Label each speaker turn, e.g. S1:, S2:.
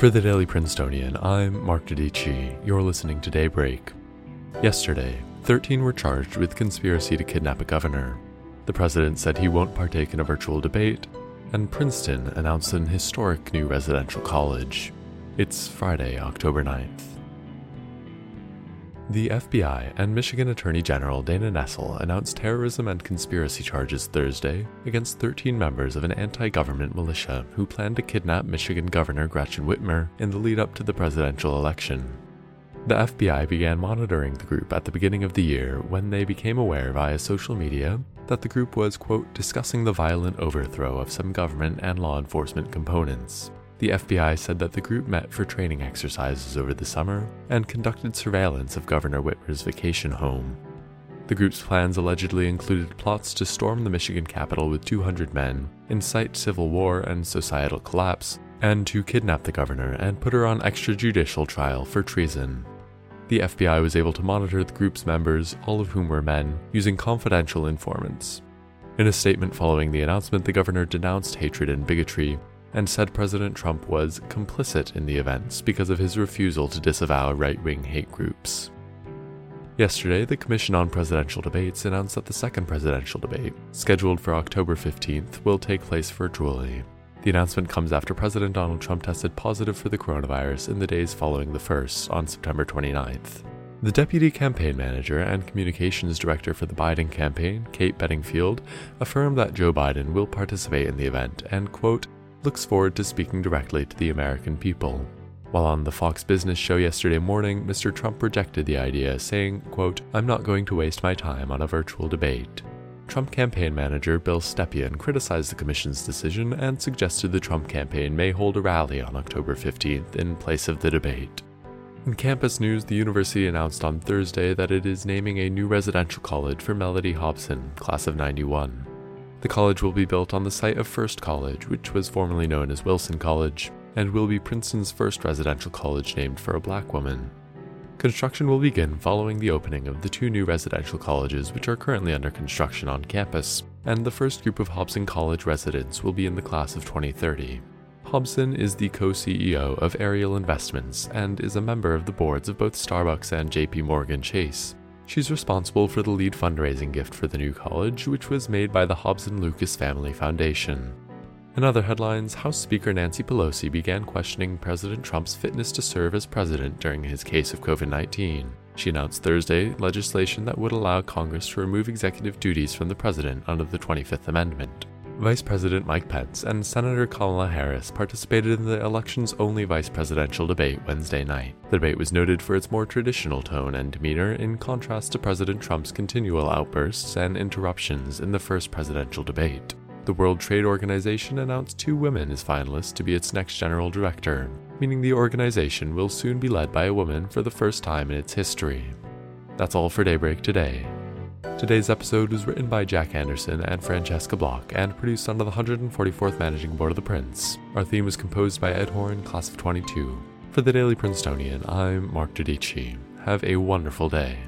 S1: For the Daily Princetonian, I'm Mark Dedici. You're listening to Daybreak. Yesterday, 13 were charged with conspiracy to kidnap a governor. The president said he won't partake in a virtual debate, and Princeton announced an historic new residential college. It's Friday, October 9th. The FBI and Michigan Attorney General Dana Nessel announced terrorism and conspiracy charges Thursday against 13 members of an anti government militia who planned to kidnap Michigan Governor Gretchen Whitmer in the lead up to the presidential election. The FBI began monitoring the group at the beginning of the year when they became aware via social media that the group was, quote, discussing the violent overthrow of some government and law enforcement components. The FBI said that the group met for training exercises over the summer and conducted surveillance of Governor Whitmer's vacation home. The group's plans allegedly included plots to storm the Michigan Capitol with 200 men, incite civil war and societal collapse, and to kidnap the governor and put her on extrajudicial trial for treason. The FBI was able to monitor the group's members, all of whom were men, using confidential informants. In a statement following the announcement, the governor denounced hatred and bigotry and said President Trump was complicit in the events because of his refusal to disavow right wing hate groups. Yesterday, the Commission on Presidential Debates announced that the second presidential debate, scheduled for October 15th, will take place virtually. The announcement comes after President Donald Trump tested positive for the coronavirus in the days following the first, on September 29th. The deputy campaign manager and communications director for the Biden campaign, Kate Bedingfield, affirmed that Joe Biden will participate in the event and, quote, looks forward to speaking directly to the American people. While on the Fox Business show yesterday morning, Mr. Trump rejected the idea, saying, quote, I'm not going to waste my time on a virtual debate. Trump campaign manager Bill Stepien criticized the commission's decision and suggested the Trump campaign may hold a rally on October 15th in place of the debate. In campus news, the university announced on Thursday that it is naming a new residential college for Mellody Hobson, class of 91. The college will be built on the site of First College, which was formerly known as Wilson College, and will be Princeton's first residential college named for a black woman. Construction will begin following the opening of the two new residential colleges, which are currently under construction on campus, and the first group of Hobson College residents will be in the class of 2030. Hobson is the co CEO of Ariel Investments and is a member of the boards of both Starbucks and JP Morgan Chase. She's responsible for the lead fundraising gift for the new college, which was made by the Hobson Lucas Family Foundation. In other headlines, House Speaker Nancy Pelosi began questioning President Trump's fitness to serve as president during his case of COVID 19. She announced Thursday legislation that would allow Congress to remove executive duties from the president under the 25th Amendment. Vice President Mike Pence and Senator Kamala Harris participated in the election's only vice presidential debate Wednesday night. The debate was noted for its more traditional tone and demeanor in contrast to President Trump's continual outbursts and interruptions in the first presidential debate. The World Trade Organization announced two women as finalists to be its next general director, meaning the organization will soon be led by a woman for the first time in its history. That's all for Daybreak today. Today's episode was written by Jack Anderson and Francesca Block and produced under the 144th Managing Board of the Prince. Our theme was composed by Ed Horn, class of 22. For the Daily Princetonian, I'm Mark Dedici. Have a wonderful day.